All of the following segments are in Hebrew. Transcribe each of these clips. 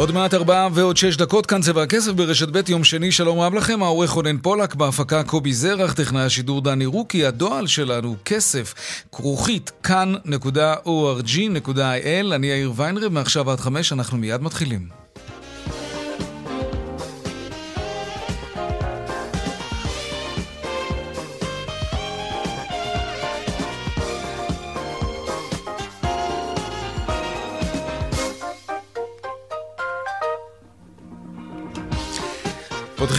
עוד מעט ארבעה ועוד שש דקות, כאן צבע הכסף ברשת ב' יום שני, שלום רב לכם, העורך רונן פולק, בהפקה קובי זרח, טכנאי השידור דני רוקי, הדועל שלנו, כסף, כרוכית, כאן.org.il, אני יאיר ויינרב, מעכשיו עד חמש, אנחנו מיד מתחילים.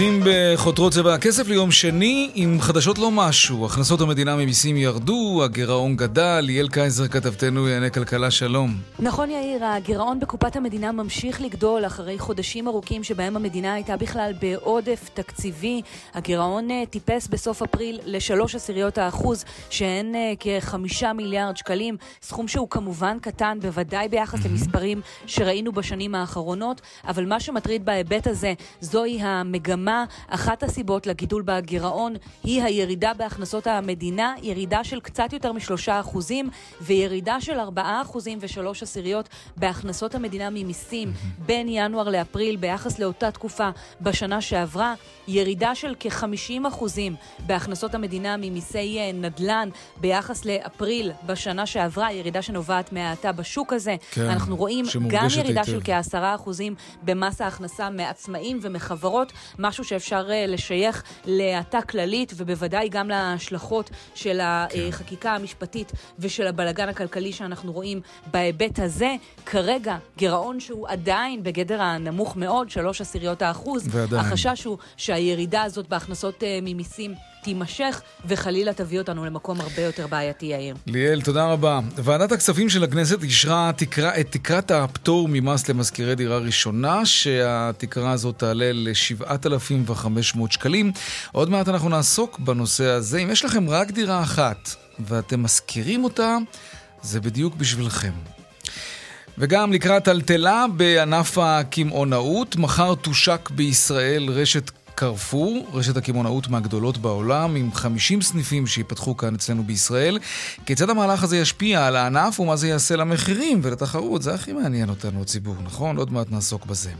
הולכים בחותרות צבע הכסף ליום שני עם חדשות לא משהו. הכנסות המדינה ממיסים ירדו, הגירעון גדל, ליאל קייזר כתבתנו לענייני כלכלה, שלום. נכון יאיר, הגירעון בקופת המדינה ממשיך לגדול אחרי חודשים ארוכים שבהם המדינה הייתה בכלל בעודף תקציבי. הגירעון אה, טיפס בסוף אפריל לשלוש עשיריות האחוז, שהן אה, כחמישה מיליארד שקלים, סכום שהוא כמובן קטן, בוודאי ביחס למספרים שראינו בשנים האחרונות, אבל מה שמטריד בהיבט הזה זוהי המגמה מה אחת הסיבות לגידול בגירעון היא הירידה בהכנסות המדינה, ירידה של קצת יותר משלושה אחוזים וירידה של ארבעה אחוזים ושלוש עשיריות בהכנסות המדינה ממיסים בין ינואר לאפריל ביחס לאותה תקופה בשנה שעברה, ירידה של כ-50 אחוזים בהכנסות המדינה ממיסי אה, נדל"ן ביחס לאפריל בשנה שעברה, ירידה שנובעת מהאטה בשוק הזה. כן, אנחנו רואים גם ירידה היטב. של כעשרה אחוזים במס ההכנסה מעצמאים ומחברות, משהו משהו שאפשר אה, לשייך להאטה כללית, ובוודאי גם להשלכות של החקיקה המשפטית ושל הבלגן הכלכלי שאנחנו רואים בהיבט הזה. כרגע, גירעון שהוא עדיין בגדר הנמוך מאוד, שלוש עשיריות האחוז. ועדיין. החשש הוא שהירידה הזאת בהכנסות אה, ממיסים תימשך, וחלילה תביא אותנו למקום הרבה יותר בעייתי, יאיר. ליאל, תודה רבה. ועדת הכספים של הכנסת אישרה תקרה, את תקרת הפטור ממס למזכירי דירה ראשונה, שהתקרה הזאת תעלה ל-7,500 שקלים. עוד מעט אנחנו נעסוק בנושא הזה. אם יש לכם רק דירה אחת ואתם משכירים אותה, זה בדיוק בשבילכם. וגם לקראת טלטלה בענף הקמעונאות, מחר תושק בישראל רשת קרפור, רשת הקמעונאות מהגדולות בעולם, עם 50 סניפים שיפתחו כאן אצלנו בישראל. כיצד המהלך הזה ישפיע על הענף ומה זה יעשה למחירים ולתחרות? זה הכי מעניין אותנו, הציבור, נכון? עוד מעט נעסוק בזה.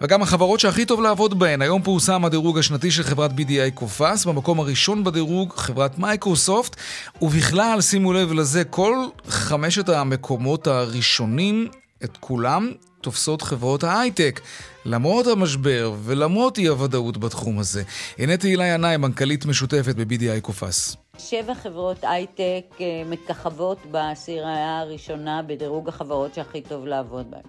וגם החברות שהכי טוב לעבוד בהן. היום פורסם הדירוג השנתי של חברת BDI Coface, במקום הראשון בדירוג חברת מייקרוסופט, ובכלל, שימו לב לזה, כל חמשת המקומות הראשונים, את כולם, תופסות חברות ההייטק. למרות המשבר ולמרות אי הוודאות בתחום הזה. הנה תהילה ינאי, מנכ"לית משותפת ב- BDI Coface. שבע חברות הייטק אה, מככבות בעשירייה הראשונה בדירוג החברות שהכי טוב לעבוד בהן.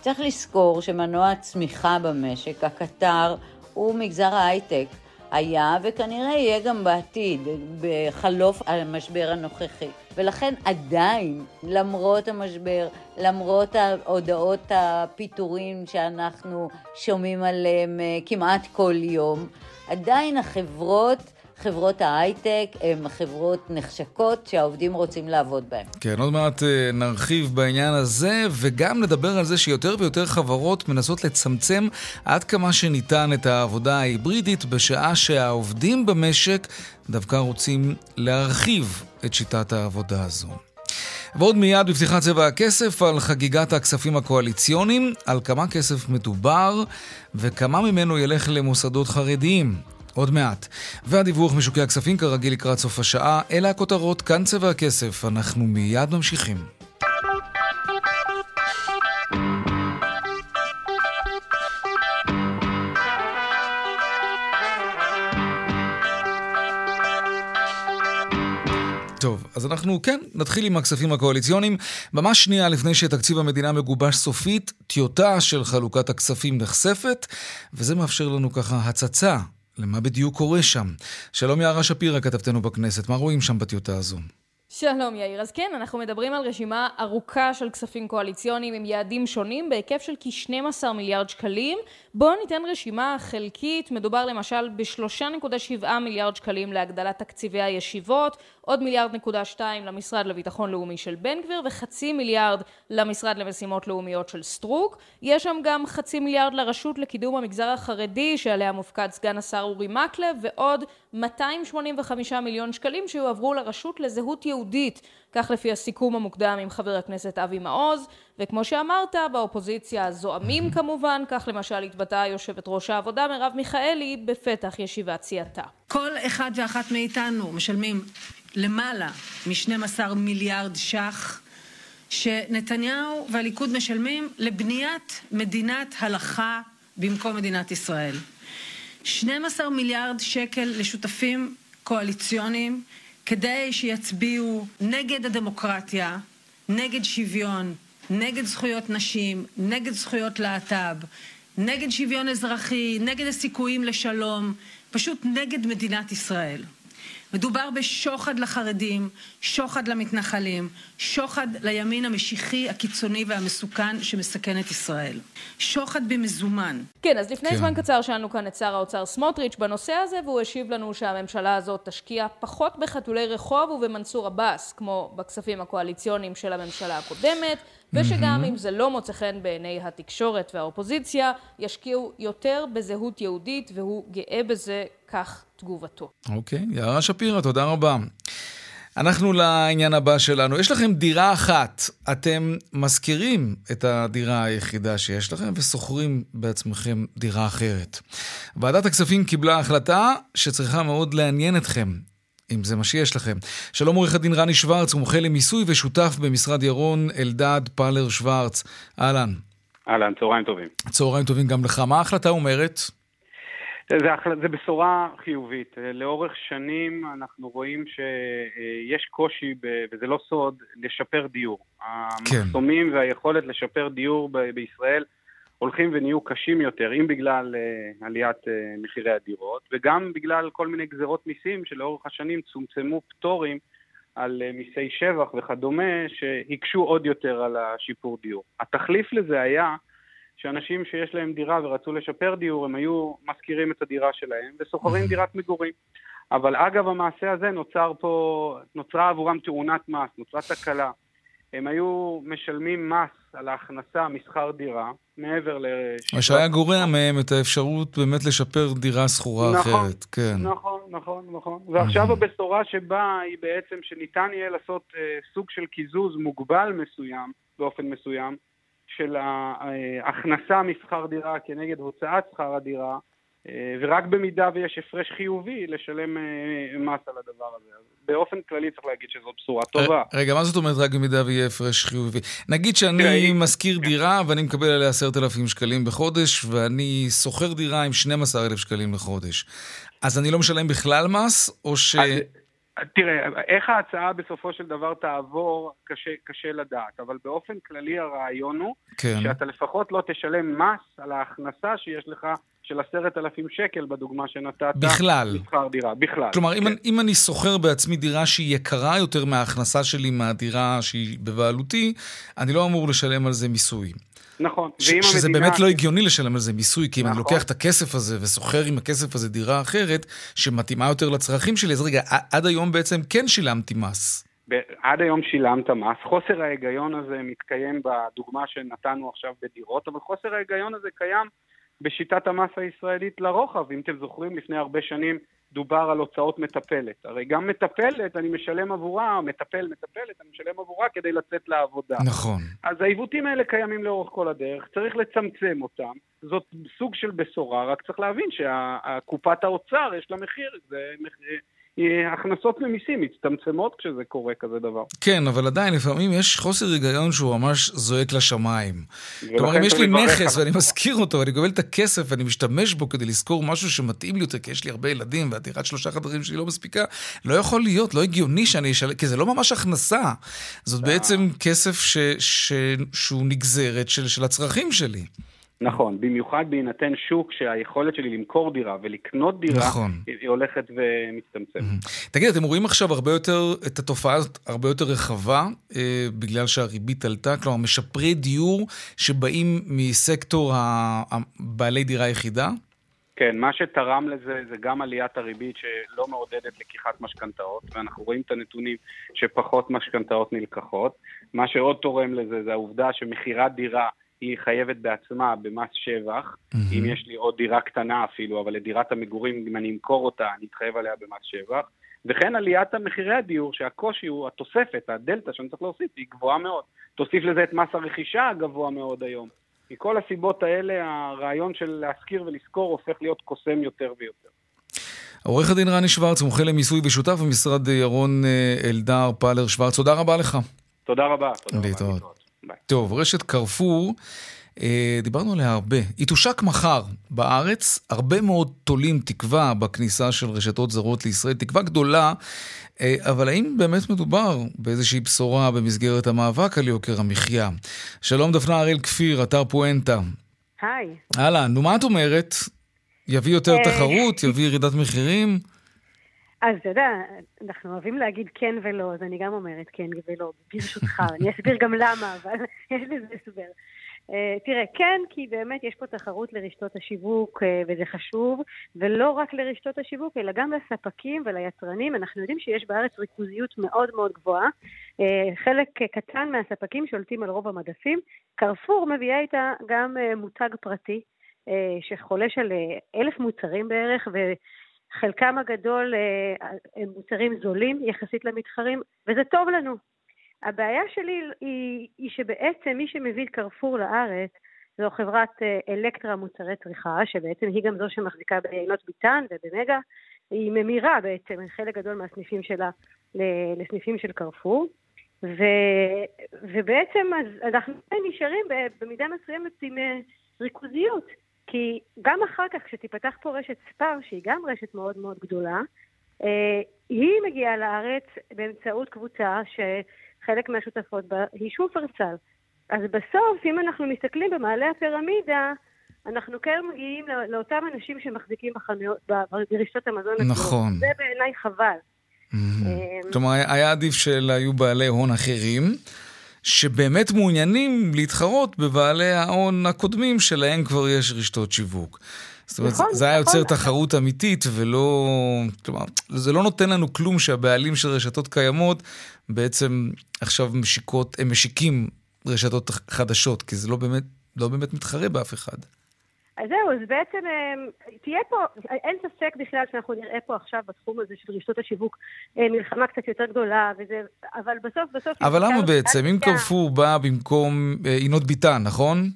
צריך לזכור שמנוע הצמיחה במשק, הקטר, הוא מגזר ההייטק. היה וכנראה יהיה גם בעתיד, בחלוף המשבר הנוכחי. ולכן עדיין, למרות המשבר, למרות הודעות הפיטורים שאנחנו שומעים עליהם אה, כמעט כל יום, עדיין החברות חברות ההייטק הן חברות נחשקות שהעובדים רוצים לעבוד בהן. כן, עוד מעט אה, נרחיב בעניין הזה, וגם נדבר על זה שיותר ויותר חברות מנסות לצמצם עד כמה שניתן את העבודה ההיברידית, בשעה שהעובדים במשק דווקא רוצים להרחיב את שיטת העבודה הזו. ועוד מיד בפתיחת צבע הכסף על חגיגת הכספים הקואליציוניים, על כמה כסף מדובר וכמה ממנו ילך למוסדות חרדיים. עוד מעט. והדיווח משוקי הכספים כרגיל לקראת סוף השעה, אלה הכותרות, כאן צבע הכסף. אנחנו מיד ממשיכים. טוב, אז אנחנו כן, נתחיל עם הכספים הקואליציוניים. ממש שנייה לפני שתקציב המדינה מגובש סופית, טיוטה של חלוקת הכספים נחשפת, וזה מאפשר לנו ככה הצצה למה בדיוק קורה שם. שלום יערה שפירא, כתבתנו בכנסת, מה רואים שם בטיוטה הזו? שלום יאיר. אז כן, אנחנו מדברים על רשימה ארוכה של כספים קואליציוניים עם יעדים שונים בהיקף של כ-12 מיליארד שקלים. בואו ניתן רשימה חלקית. מדובר למשל ב-3.7 מיליארד שקלים להגדלת תקציבי הישיבות, עוד מיליארד נקודה שתיים למשרד לביטחון לאומי של בן גביר וחצי מיליארד למשרד למשימות לאומיות של סטרוק. יש שם גם חצי מיליארד לרשות לקידום המגזר החרדי שעליה מופקד סגן השר אורי מקלב ועוד 285 מיליון שקלים שיועברו לרשות לזהות יהודית, כך לפי הסיכום המוקדם עם חבר הכנסת אבי מעוז, וכמו שאמרת, באופוזיציה זועמים כמובן, כך למשל התבטאה יושבת ראש העבודה מרב מיכאלי בפתח ישיבת סיעתה. כל אחד ואחת מאיתנו משלמים למעלה מ-12 מיליארד ש"ח שנתניהו והליכוד משלמים לבניית מדינת הלכה במקום מדינת ישראל. 12 מיליארד שקל לשותפים קואליציוניים כדי שיצביעו נגד הדמוקרטיה, נגד שוויון, נגד זכויות נשים, נגד זכויות להט"ב, נגד שוויון אזרחי, נגד הסיכויים לשלום, פשוט נגד מדינת ישראל. מדובר בשוחד לחרדים, שוחד למתנחלים, שוחד לימין המשיחי, הקיצוני והמסוכן שמסכן את ישראל. שוחד במזומן. כן, אז לפני כן. זמן קצר שאלנו כאן את שר האוצר סמוטריץ' בנושא הזה, והוא השיב לנו שהממשלה הזאת תשקיע פחות בחתולי רחוב ובמנסור עבאס, כמו בכספים הקואליציוניים של הממשלה הקודמת, ושגם. אם זה לא מוצא חן בעיני התקשורת והאופוזיציה, ישקיעו יותר בזהות יהודית, והוא גאה בזה, כך תגובתו. אוקיי, okay. יערה שפירא, תודה רבה. אנחנו לעניין הבא שלנו. יש לכם דירה אחת, אתם משכירים את הדירה היחידה שיש לכם ושוכרים בעצמכם דירה אחרת. ועדת הכספים קיבלה החלטה שצריכה מאוד לעניין אתכם. אם זה מה שיש לכם. שלום עורך הדין רני שוורץ, מומחה למיסוי ושותף במשרד ירון אלדד פלר שוורץ. אהלן. אהלן, צהריים טובים. צהריים טובים גם לך. מה ההחלטה אומרת? זה, זה, זה בשורה חיובית. לאורך שנים אנחנו רואים שיש קושי, ב, וזה לא סוד, לשפר דיור. כן. המחסומים והיכולת לשפר דיור ב, בישראל הולכים ונהיו קשים יותר, אם בגלל uh, עליית uh, מחירי הדירות, וגם בגלל כל מיני גזרות מיסים שלאורך השנים צומצמו פטורים על uh, מיסי שבח וכדומה, שהקשו עוד יותר על השיפור דיור. התחליף לזה היה שאנשים שיש להם דירה ורצו לשפר דיור, הם היו משכירים את הדירה שלהם ושוכרים דירת מגורים. אבל אגב המעשה הזה נוצר פה, נוצרה עבורם תאונת מס, נוצרה תקלה. הם היו משלמים מס על ההכנסה משכר דירה, מעבר ל... מה שהיה גורע מהם את האפשרות באמת לשפר דירה שכורה נכון, אחרת, כן. נכון, נכון, נכון. ועכשיו הבשורה שבה היא בעצם שניתן יהיה לעשות אה, סוג של קיזוז מוגבל מסוים, באופן מסוים, של ההכנסה משכר דירה כנגד הוצאת שכר הדירה, אה, ורק במידה ויש הפרש חיובי, לשלם אה, מס על הדבר הזה. אז באופן כללי צריך להגיד שזו בשורה טובה. רגע, מה זאת אומרת רק במידה ויהיה הפרש חיובי? נגיד שאני משכיר דירה ואני מקבל עליה עשרת אלפים שקלים בחודש, ואני שוכר דירה עם 12,000 שקלים לחודש. אז אני לא משלם בכלל מס, או ש... תראה, איך ההצעה בסופו של דבר תעבור, קשה, קשה לדעת, אבל באופן כללי הרעיון הוא כן. שאתה לפחות לא תשלם מס על ההכנסה שיש לך של עשרת אלפים שקל בדוגמה שנתת. בכלל. בשכר דירה, בכלל. כלומר, כן. אם, אני, אם אני שוכר בעצמי דירה שהיא יקרה יותר מההכנסה שלי מהדירה שהיא בבעלותי, אני לא אמור לשלם על זה מיסוי. נכון. ש- שזה המדינה... באמת לא הגיוני לשלם על זה מיסוי, כי אם נכון. אני לוקח את הכסף הזה ושוכר עם הכסף הזה דירה אחרת, שמתאימה יותר לצרכים שלי, אז רגע, עד היום בעצם כן שילמתי מס. עד היום שילמת מס. חוסר ההיגיון הזה מתקיים בדוגמה שנתנו עכשיו בדירות, אבל חוסר ההיגיון הזה קיים בשיטת המס הישראלית לרוחב. אם אתם זוכרים, לפני הרבה שנים דובר על הוצאות מטפלת. הרי גם מטפלת, אני משלם עבורה, מטפל, מטפלת, אני משלם עבורה כדי לצאת לעבודה. נכון. אז העיוותים האלה קיימים לאורך כל הדרך, צריך לצמצם אותם. זאת סוג של בשורה, רק צריך להבין שקופת האוצר יש לה מחיר, זה מחיר... הכנסות ממיסים מצטמצמות כשזה קורה כזה דבר. כן, אבל עדיין לפעמים יש חוסר היגיון שהוא ממש זועק לשמיים. כלומר, אם יש לי נכס ואני מזכיר אותו ואני מקבל את הכסף ואני משתמש בו כדי לזכור משהו שמתאים לי יותר, כי יש לי הרבה ילדים והדירת שלושה חדרים שלי לא מספיקה, לא יכול להיות, לא הגיוני שאני אשלם, כי זה לא ממש הכנסה. זאת אה. בעצם כסף ש, ש, שהוא נגזרת של, של הצרכים שלי. נכון, במיוחד בהינתן שוק שהיכולת שלי למכור דירה ולקנות דירה, נכון. היא הולכת ומצטמצמת. תגיד, אתם רואים עכשיו הרבה יותר, את התופעה הזאת הרבה יותר רחבה, אה, בגלל שהריבית עלתה? כלומר, משפרי דיור שבאים מסקטור בעלי דירה יחידה? כן, מה שתרם לזה זה גם עליית הריבית שלא מעודדת לקיחת משכנתאות, ואנחנו רואים את הנתונים שפחות משכנתאות נלקחות. מה שעוד תורם לזה זה העובדה שמכירת דירה היא חייבת בעצמה במס שבח. Mm-hmm. אם יש לי עוד דירה קטנה אפילו, אבל לדירת המגורים, אם אני אמכור אותה, אני אתחייב עליה במס שבח. וכן עליית המחירי הדיור, שהקושי הוא התוספת, הדלתא שאני צריך להוסיף, היא גבוהה מאוד. תוסיף לזה את מס הרכישה הגבוה מאוד היום. מכל הסיבות האלה, הרעיון של להשכיר ולשכור הופך להיות קוסם יותר ויותר. עורך הדין רני שוורץ, מומחה למיסוי ושותף במשרד ירון אה, אלדר פאלר שוורץ, תודה רבה לך. תודה רבה. תודה להתראות. טוב, רשת קרפור, אה, דיברנו עליה הרבה. היא תושק מחר בארץ, הרבה מאוד תולים תקווה בכניסה של רשתות זרות לישראל, תקווה גדולה, אה, אבל האם באמת מדובר באיזושהי בשורה במסגרת המאבק על יוקר המחיה? שלום דפנה הראל כפיר, אתר פואנטה. היי. אהלן, נו מה את אומרת? יביא יותר אה, תחרות? יביא ירידת מחירים? אז אתה יודע, אנחנו אוהבים להגיד כן ולא, אז אני גם אומרת כן ולא, ברשותך. אני אסביר גם למה, אבל יש לזה הסבר. Uh, תראה, כן, כי באמת יש פה תחרות לרשתות השיווק, uh, וזה חשוב, ולא רק לרשתות השיווק, אלא גם לספקים וליצרנים. אנחנו יודעים שיש בארץ ריכוזיות מאוד מאוד גבוהה. Uh, חלק קטן מהספקים שולטים על רוב המדפים. קרפור מביאה איתה גם uh, מותג פרטי, uh, שחולש על uh, אלף מוצרים בערך, ו... חלקם הגדול אה, הם מוצרים זולים יחסית למתחרים, וזה טוב לנו. הבעיה שלי היא, היא שבעצם מי שמביא קרפור לארץ זו חברת אה, אלקטרה מוצרי צריכה, שבעצם היא גם זו שמחזיקה בעינות ביטן ובמגה, היא ממירה בעצם חלק גדול מהסניפים שלה לסניפים של קרפור. ו, ובעצם אז אנחנו נשארים במידה מסוימת עם אה, ריכוזיות. כי גם אחר כך, כשתיפתח פה רשת ספר, שהיא גם רשת מאוד מאוד גדולה, אה, היא מגיעה לארץ באמצעות קבוצה שחלק מהשותפות בה היא שופרסל. אז בסוף, אם אנחנו מסתכלים במעלה הפירמידה, אנחנו כן מגיעים לאותם אנשים שמחזיקים בחנויות, ברשתות המזון. נכון. זה בעיניי חבל. Mm-hmm. כלומר, היה עדיף שאלה היו בעלי הון אחרים. שבאמת מעוניינים להתחרות בבעלי ההון הקודמים שלהם כבר יש רשתות שיווק. זאת אומרת, נכון, זה היה נכון. יוצר תחרות אמיתית ולא... כלומר, זה לא נותן לנו כלום שהבעלים של רשתות קיימות בעצם עכשיו משיקות, הם משיקים רשתות חדשות, כי זה לא באמת, לא באמת מתחרה באף אחד. אז זהו, אז בעצם אמ, תהיה פה, אין ספק בכלל שאנחנו נראה פה עכשיו בתחום הזה של רשתות השיווק אה, מלחמה קצת יותר גדולה, וזה, אבל בסוף, בסוף... אבל למה בעצם? אם קרפור בא במקום עינות אה, ביטן, נכון?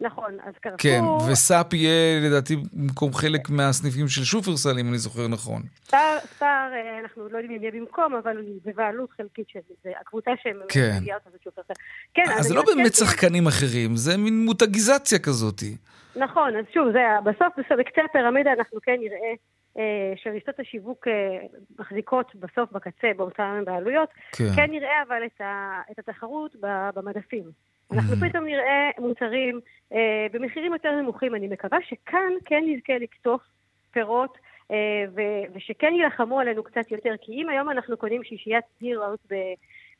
נכון, אז קרפור... כן, וסאפ יהיה לדעתי במקום חלק מהסניפים של שופרסל, אם אני זוכר נכון. סטאר, סטאר, אה, אנחנו לא יודעים אם יהיה במקום, אבל זה בעלות חלקית של זה, הקבוצה שהם כן. אותה זה שופרסל. כן, אז זה לא באמת שחקנים אחרים, זה מין מותגיזציה כזאתי. נכון, אז שוב, זה, בסוף, בסוף, בקצה הפירמידה אנחנו כן נראה אה, שרשתות השיווק אה, מחזיקות בסוף בקצה באותן בעלויות, כן. כן נראה אבל את, ה, את התחרות במדפים. אנחנו mm-hmm. פתאום נראה מוצרים אה, במחירים יותר נמוכים. אני מקווה שכאן כן נזכה לקטוף פירות אה, ו- ושכן יילחמו עלינו קצת יותר, כי אם היום אנחנו קונים שישיית בירות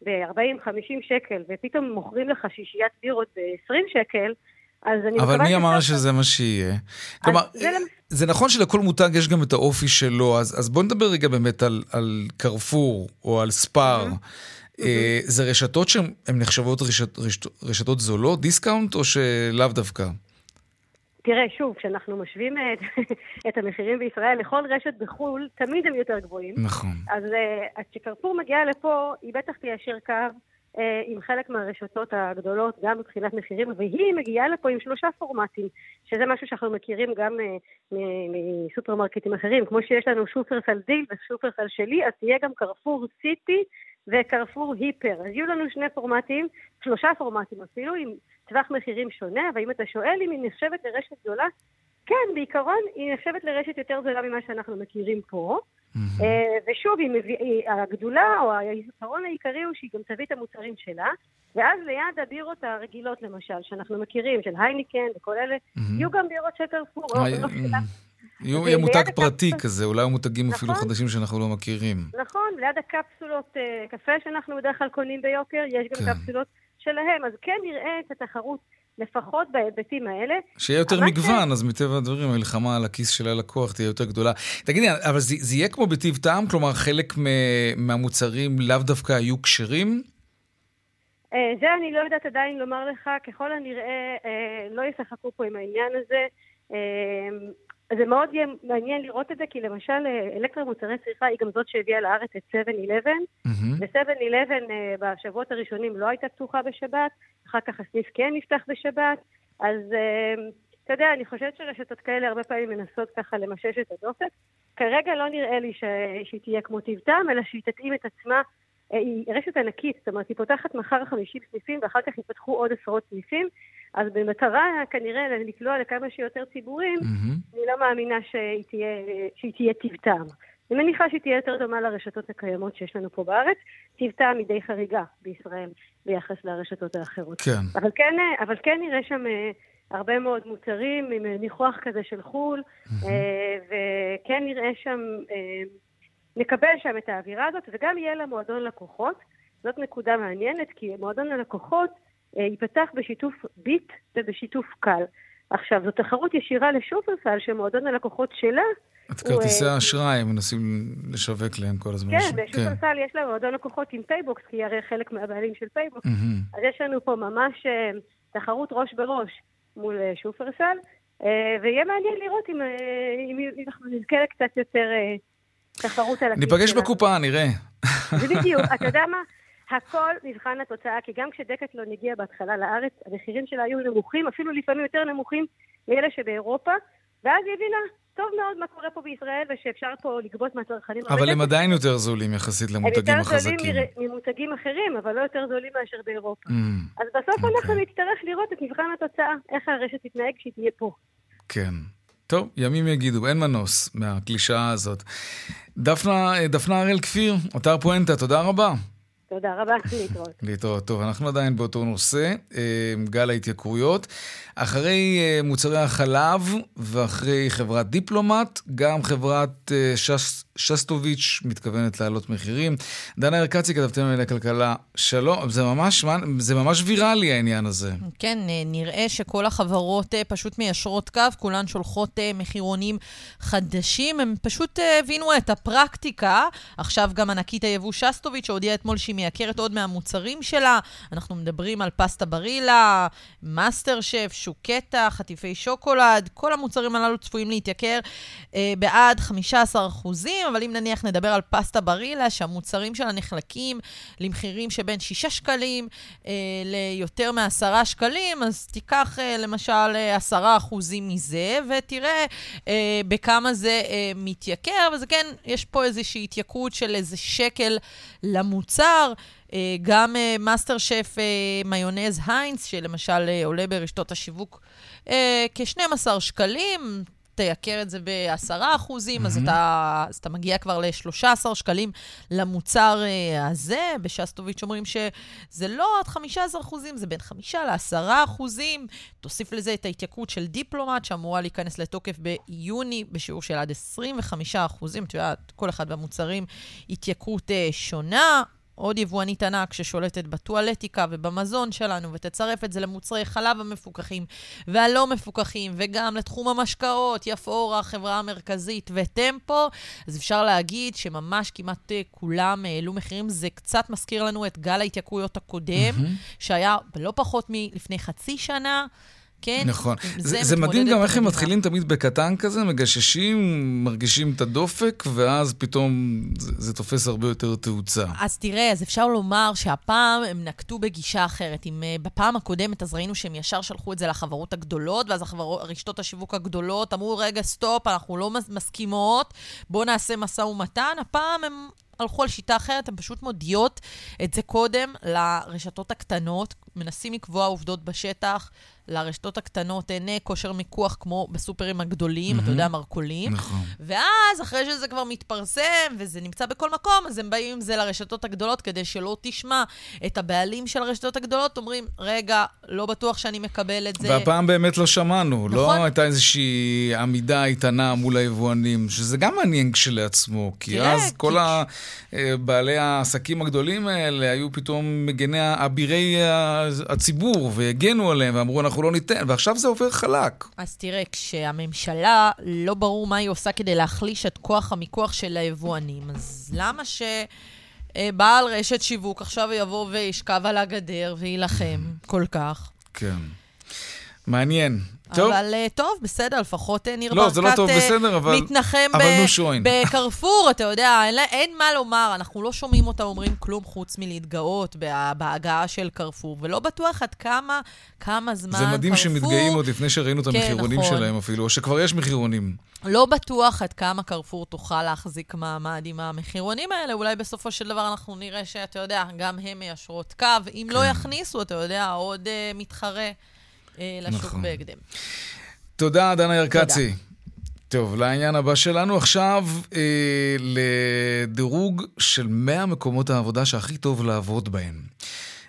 ב-40-50 שקל ופתאום מוכרים לך שישיית בירות ב-20 שקל, אבל מי אמר שזה מה שיהיה? כלומר, זה, זה נכון שלכל מותג יש גם את האופי שלו, אז, אז בוא נדבר רגע באמת על, על קרפור או על ספאר. Mm-hmm. אה, זה רשתות שהן נחשבות רשת, רשת, רשתות זולות, discount, או שלאו דווקא? תראה, שוב, כשאנחנו משווים את, את המחירים בישראל לכל רשת בחו"ל, תמיד הם יותר גבוהים. נכון. אז, אה, אז כשקרפור מגיעה לפה, היא בטח תיישר קו אה, עם חלק מהרשתות הגדולות, גם מבחינת מחירים, והיא מגיעה לפה עם שלושה פורמטים, שזה משהו שאנחנו מכירים גם אה, מסופרמרקטים אחרים. כמו שיש לנו שופרסל דיל ושופרסל שלי, אז תהיה גם קרפור סיטי וקרפור היפר. אז יהיו לנו שני פורמטים, שלושה פורמטים אפילו, עם טווח מחירים שונה, ואם אתה שואל אם היא נחשבת לרשת גדולה, כן, בעיקרון היא נחשבת לרשת יותר זולה ממה שאנחנו מכירים פה. Mm-hmm. ושוב, היא מביא, הגדולה או היתרון העיקרי הוא שהיא גם תביא את המוצרים שלה, ואז ליד הבירות הרגילות למשל, שאנחנו מכירים, של הייניקן וכל אלה, mm-hmm. יהיו גם בירות של קרפור. יהיה מותג פרטי כזה, אולי מותגים אפילו נכון. חדשים שאנחנו לא מכירים. נכון, ליד הקפסולות אה, קפה שאנחנו בדרך כלל קונים ביוקר, יש גם כן. קפסולות שלהם, אז כן נראה את התחרות לפחות בהיבטים האלה. שיהיה יותר מגוון, אז מטבע הדברים המלחמה על הכיס של הלקוח תהיה יותר גדולה. תגידי, אבל זה, זה יהיה כמו בטיב טעם? כלומר, חלק מהמוצרים לאו דווקא היו כשרים? אה, זה אני לא יודעת עדיין לומר לך, ככל הנראה אה, לא ישחקו פה עם העניין הזה. אז זה מאוד יהיה מעניין לראות את זה, כי למשל אה, אלקטרה מוצרי צריכה היא גם זאת שהביאה לארץ את 7-11, ו-7-11 בשבועות הראשונים לא הייתה פתוחה בשבת, אחר כך הסניף כן נפתח בשבת, אז אה, אתה יודע, אני חושבת שרשתות כאלה הרבה פעמים מנסות ככה למשש את הדופק. כרגע לא נראה לי ש... שהיא תהיה כמו טבעתם, אלא שהיא תתאים את עצמה אה, היא רשת ענקית, זאת אומרת, היא פותחת מחר 50 סניפים ואחר כך ייפתחו עוד עשרות סניפים, אז במטרה כנראה לקלוע לכמה שיותר ציבורים, mm-hmm. אני לא מאמינה שהיא תהיה, שהיא תהיה טבעתם. אני מניחה שהיא תהיה יותר דומה לרשתות הקיימות שיש לנו פה בארץ. טבעתם היא די חריגה בישראל ביחס לרשתות האחרות. כן. אבל כן, אבל כן נראה שם אה, הרבה מאוד מוצרים עם ניחוח כזה של חו"ל, mm-hmm. וכן נראה שם... נקבל שם את האווירה הזאת, וגם יהיה לה מועדון לקוחות. זאת נקודה מעניינת, כי מועדון הלקוחות אה, ייפתח בשיתוף ביט ובשיתוף קל. עכשיו, זו תחרות ישירה לשופרסל, שמועדון הלקוחות שלה... את כרטיסי אה, האשראי הם מנסים לשווק להם כל הזמן. כן, בשופרסל כן. יש לה מועדון לקוחות עם פייבוקס, כי הרי חלק מהבעלים של פייבוקס. Mm-hmm. אז יש לנו פה ממש אה, תחרות ראש בראש מול שופרסל, ויהיה מעניין לראות אם, אם אנחנו נזכה לקצת יותר תחרות על הכיס ניפגש בקופה, נראה. זה בדיוק, אתה יודע מה? הכל נבחן התוצאה, כי גם כשדקטלון הגיע בהתחלה לארץ, המחירים שלה היו נמוכים, אפילו לפעמים יותר נמוכים מאלה שבאירופה, ואז היא הבינה טוב מאוד מה קורה פה בישראל, ושאפשר פה לגבות מהצרכנים. אבל הם עדיין יותר זולים יחסית למותגים החזקים. הם יותר זולים ממותגים אחרים, אבל לא יותר זולים מאשר באירופה. Mm, אז בסוף אנחנו אוקיי. נצטרך לראות את מבחן התוצאה, איך הרשת תתנהג כשהיא תהיה פה. כן. טוב, ימים יגידו, אין מנוס מהקלישאה הזאת. דפנה, דפנה הראל כפיר, אתר פואנטה, תודה רבה. תודה רבה, להתראות. להתראות. טוב, אנחנו עדיין באותו נושא, אה, גל ההתייקרויות. אחרי אה, מוצרי החלב ואחרי חברת דיפלומט, גם חברת אה, שסטוביץ' מתכוונת להעלות מחירים. דנה ארקצי, כתבתם על הכלכלה, שלום, זה ממש, זה ממש ויראלי העניין הזה. כן, נראה שכל החברות פשוט מיישרות קו, כולן שולחות מחירונים חדשים. הם פשוט הבינו את הפרקטיקה. עכשיו גם ענקית היבוא שסטוביץ' שהודיעה אתמול שהיא מייקרת עוד מהמוצרים שלה. אנחנו מדברים על פסטה ברילה, מאסטר שף, שוקטה, חטיפי שוקולד, כל המוצרים הללו צפויים להתייקר אה, בעד 15 אחוזים, אבל אם נניח נדבר על פסטה ברילה, שהמוצרים שלה נחלקים למחירים שבין 6 שקלים אה, ליותר מ-10 שקלים, אז תיקח אה, למשל 10 אה, אחוזים מזה, ותראה אה, בכמה זה אה, מתייקר, וזה כן, יש פה איזושהי התייקרות של איזה שקל למוצר. אה, גם אה, מאסטר שף מיונז היינס, שלמשל עולה ברשתות השיווק כ-12 שקלים, תייקר את זה ב-10 אחוזים, mm-hmm. אז, אתה, אז אתה מגיע כבר ל-13 שקלים למוצר uh, הזה. בשסטוביץ' אומרים שזה לא עד 15 אחוזים, זה בין 5 ל-10 אחוזים. תוסיף לזה את ההתייקרות של דיפלומט, שאמורה להיכנס לתוקף ביוני בשיעור של עד 25 אחוזים. את יודעת, כל אחד מהמוצרים התייקרות uh, שונה. עוד יבואנית ענק ששולטת בטואלטיקה ובמזון שלנו, ותצרף את זה למוצרי חלב המפוקחים והלא מפוקחים, וגם לתחום המשקאות, יפאורה, החברה המרכזית וטמפו, אז אפשר להגיד שממש כמעט אה, כולם העלו מחירים. זה קצת מזכיר לנו את גל ההתייקרויות הקודם, mm-hmm. שהיה לא פחות מלפני חצי שנה. כן? נכון. זה, זה מדהים גם איך הם מתחילים תמיד בקטן כזה, מגששים, מרגישים את הדופק, ואז פתאום זה, זה תופס הרבה יותר תאוצה. אז תראה, אז אפשר לומר שהפעם הם נקטו בגישה אחרת. אם uh, בפעם הקודמת אז ראינו שהם ישר שלחו את זה לחברות הגדולות, ואז החברות, רשתות השיווק הגדולות אמרו, רגע, סטופ, אנחנו לא מסכימות, בואו נעשה משא ומתן. הפעם הם הלכו על שיטה אחרת, הן פשוט מודיעות את זה קודם לרשתות הקטנות, מנסים לקבוע עובדות בשטח. לרשתות הקטנות אין כושר מיקוח כמו בסופרים הגדולים, mm-hmm. אתה יודע, מרכולים. נכון. ואז, אחרי שזה כבר מתפרסם וזה נמצא בכל מקום, אז הם באים עם זה לרשתות הגדולות כדי שלא תשמע את הבעלים של הרשתות הגדולות, אומרים, רגע, לא בטוח שאני מקבל את זה. והפעם באמת לא שמענו, לא נכון? לא הייתה איזושהי עמידה איתנה מול היבואנים, שזה גם מעניין כשלעצמו, כי תראה, אז כי... כל בעלי העסקים הגדולים האלה היו פתאום מגני אבירי הציבור, והגנו עליהם ואמרו, אנחנו לא ניתן, ועכשיו זה עובר חלק. אז תראה, כשהממשלה, לא ברור מה היא עושה כדי להחליש את כוח המיקוח של היבואנים, אז למה ש... בעל רשת שיווק עכשיו יבוא וישכב על הגדר ויילחם כל כך? כן. מעניין. טוב. אבל uh, טוב, בסדר, לפחות uh, ניר לא, ברקת זה לא טוב, uh, בסדר, אבל... מתנחם אבל ב- בקרפור, אתה יודע, אין, אין מה לומר, אנחנו לא שומעים אותם אומרים כלום חוץ מלהתגאות בהגעה של קרפור, ולא בטוח עד כמה, כמה זמן קרפור... זה מדהים קרפור... שמתגאים עוד לפני שראינו את כן, המחירונים נכון. שלהם אפילו, או שכבר יש מחירונים. לא בטוח עד כמה קרפור תוכל להחזיק מעמד עם המחירונים האלה, אולי בסופו של דבר אנחנו נראה שאתה יודע, גם הם מיישרות קו, אם לא כן. לא יכניסו, אתה יודע, עוד uh, מתחרה. אה, לשוק נכון. בהקדם. תודה, דנה ירקצי. טוב, לעניין הבא שלנו עכשיו, אה, לדירוג של 100 מקומות העבודה שהכי טוב לעבוד בהם.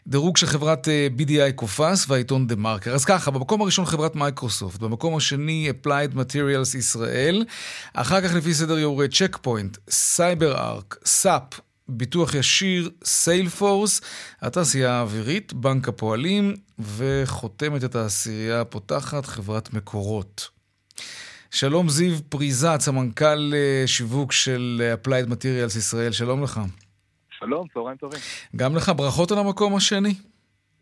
דירוג של חברת אה, BDI Coface והעיתון דה מרקר. אז ככה, במקום הראשון חברת מייקרוסופט, במקום השני Applied Materials ישראל, אחר כך לפי סדר יורד צ'ק פוינט, סייבר ארק, סאפ, ביטוח ישיר, סיילפורס, התעשייה האווירית, בנק הפועלים, וחותמת את העשירייה הפותחת, חברת מקורות. שלום זיו פריזת, סמנכ"ל אה, שיווק של אה, Applied Materials ישראל, שלום לך. שלום, צהריים טובים. גם לך, ברכות על המקום השני.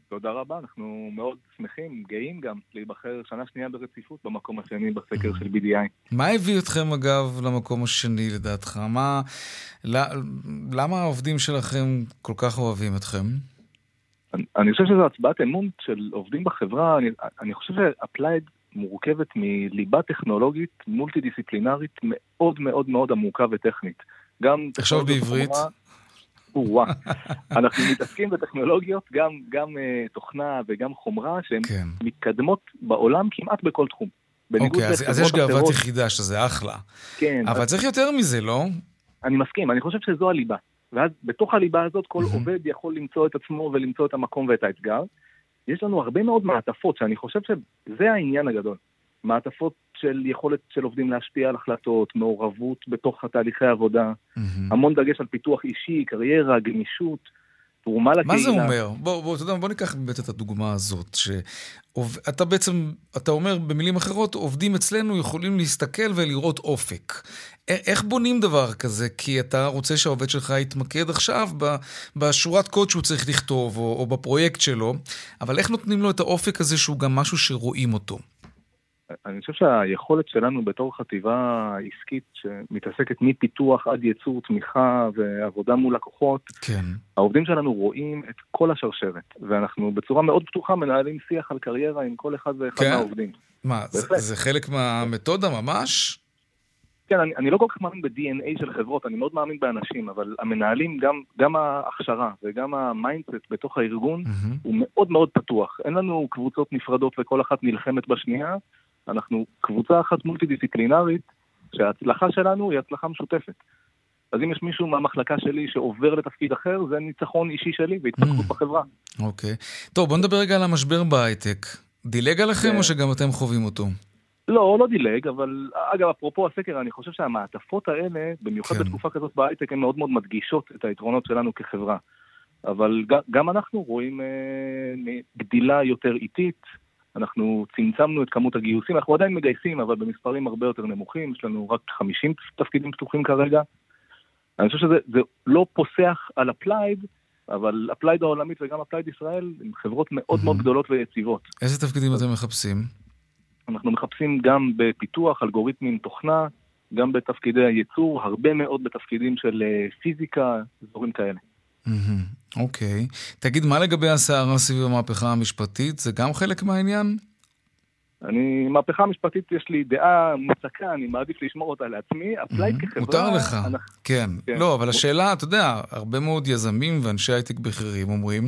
תודה רבה, אנחנו מאוד שמחים, גאים גם, להיבחר שנה שנייה ברציפות במקום השני בסקר של BDI. מה הביא אתכם, אגב, למקום השני לדעתך? מה... למה העובדים שלכם כל כך אוהבים אתכם? אני, אני חושב שזו הצבעת אמון של עובדים בחברה. אני, אני חושב ש Applied מורכבת מליבה טכנולוגית מולטי דיסציפלינרית מאוד מאוד מאוד עמוקה וטכנית. גם... תחשוב בעברית. חומרה, וואו. אנחנו מתעסקים בטכנולוגיות, גם, גם uh, תוכנה וגם חומרה, שהן כן. מתקדמות בעולם כמעט בכל תחום. אוקיי, אז, אז יש גאוות יחידה, שזה אחלה. כן. אבל אז... צריך יותר מזה, לא? אני מסכים, אני חושב שזו הליבה. ואז בתוך הליבה הזאת כל עובד יכול למצוא את עצמו ולמצוא את המקום ואת האתגר. יש לנו הרבה מאוד מעטפות, שאני חושב שזה העניין הגדול. מעטפות של יכולת של עובדים להשפיע על החלטות, מעורבות בתוך התהליכי העבודה, mm-hmm. המון דגש על פיתוח אישי, קריירה, גמישות, תרומה לקהילה. מה זה אומר? בוא, בוא, אתה יודע, בוא ניקח באמת את הדוגמה הזאת, שאתה בעצם, אתה אומר במילים אחרות, עובדים אצלנו יכולים להסתכל ולראות אופק. איך בונים דבר כזה? כי אתה רוצה שהעובד שלך יתמקד עכשיו בשורת קוד שהוא צריך לכתוב, או, או בפרויקט שלו, אבל איך נותנים לו את האופק הזה שהוא גם משהו שרואים אותו? אני חושב שהיכולת שלנו בתור חטיבה עסקית שמתעסקת מפיתוח עד ייצור תמיכה ועבודה מול לקוחות, כן. העובדים שלנו רואים את כל השרשרת, ואנחנו בצורה מאוד פתוחה מנהלים שיח על קריירה עם כל אחד ואחד כן. מהעובדים. מה, זה, זה חלק מהמתודה ממש? כן, אני, אני לא כל כך מאמין ב-DNA של חברות, אני מאוד מאמין באנשים, אבל המנהלים, גם, גם ההכשרה וגם ה mindset בתוך הארגון mm-hmm. הוא מאוד מאוד פתוח. אין לנו קבוצות נפרדות וכל אחת נלחמת בשנייה, אנחנו קבוצה אחת מולטי דיסציפלינרית, שההצלחה שלנו היא הצלחה משותפת. אז אם יש מישהו מהמחלקה שלי שעובר לתפקיד אחר, זה ניצחון אישי שלי והתפתחות mm. בחברה. אוקיי. Okay. טוב, בוא נדבר רגע על המשבר בהייטק. דילג עליכם כן. או שגם אתם חווים אותו? לא, לא דילג, אבל אגב, אפרופו הסקר, אני חושב שהמעטפות האלה, במיוחד כן. בתקופה כזאת בהייטק, הן מאוד מאוד מדגישות את היתרונות שלנו כחברה. אבל גם אנחנו רואים אה, גדילה יותר איטית, אנחנו צמצמנו את כמות הגיוסים, אנחנו עדיין מגייסים, אבל במספרים הרבה יותר נמוכים, יש לנו רק 50 תפקידים פתוחים כרגע. אני חושב שזה לא פוסח על Applied, אבל Applied העולמית וגם Applied ישראל הן חברות מאוד מאוד גדולות ויציבות. איזה תפקידים אתם מחפשים? אנחנו מחפשים גם בפיתוח, אלגוריתמים, תוכנה, גם בתפקידי הייצור, הרבה מאוד בתפקידים של אה, פיזיקה, אזורים כאלה. אוקיי. תגיד, מה לגבי הסערה סביב המהפכה המשפטית? זה גם חלק מהעניין? אני, מהפכה משפטית יש לי דעה מוצקה, אני מעדיף לשמור אותה לעצמי. Applied כחברה... מותר לך, כן. כן. לא, אבל השאלה, אתה יודע, הרבה מאוד יזמים ואנשי הייטק בכירים אומרים,